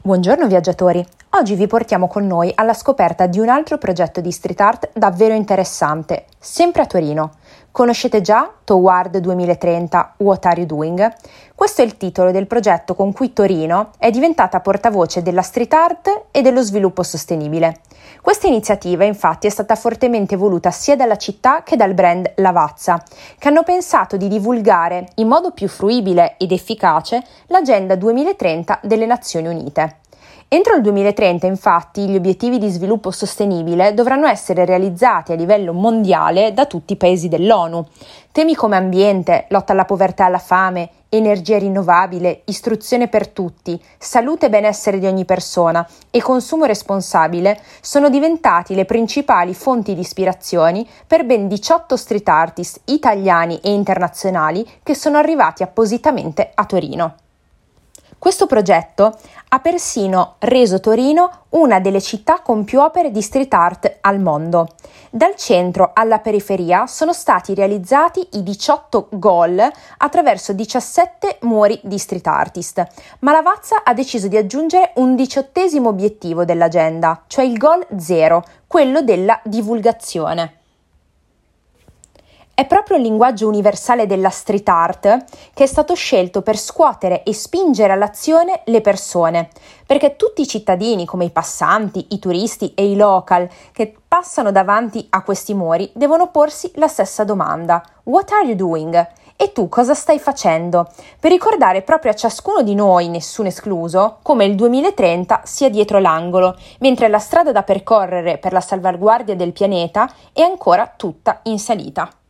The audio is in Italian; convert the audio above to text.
Buongiorno viaggiatori! Oggi vi portiamo con noi alla scoperta di un altro progetto di street art davvero interessante, sempre a Torino. Conoscete già Toward 2030 What Are You Doing? Questo è il titolo del progetto con cui Torino è diventata portavoce della street art e dello sviluppo sostenibile. Questa iniziativa infatti è stata fortemente voluta sia dalla città che dal brand Lavazza, che hanno pensato di divulgare in modo più fruibile ed efficace l'Agenda 2030 delle Nazioni Unite. Entro il 2030, infatti, gli obiettivi di sviluppo sostenibile dovranno essere realizzati a livello mondiale da tutti i paesi dell'ONU. Temi come ambiente, lotta alla povertà e alla fame, energia rinnovabile, istruzione per tutti, salute e benessere di ogni persona e consumo responsabile sono diventati le principali fonti di ispirazione per ben 18 street artist italiani e internazionali che sono arrivati appositamente a Torino. Questo progetto ha persino reso Torino una delle città con più opere di street art al mondo. Dal centro alla periferia sono stati realizzati i 18 goal attraverso 17 muri di street artist, ma Lavazza ha deciso di aggiungere un diciottesimo obiettivo dell'agenda, cioè il goal zero, quello della divulgazione. È proprio il linguaggio universale della street art che è stato scelto per scuotere e spingere all'azione le persone, perché tutti i cittadini, come i passanti, i turisti e i local che passano davanti a questi muri, devono porsi la stessa domanda: What are you doing? E tu cosa stai facendo? Per ricordare proprio a ciascuno di noi, nessuno escluso, come il 2030 sia dietro l'angolo, mentre la strada da percorrere per la salvaguardia del pianeta è ancora tutta in salita.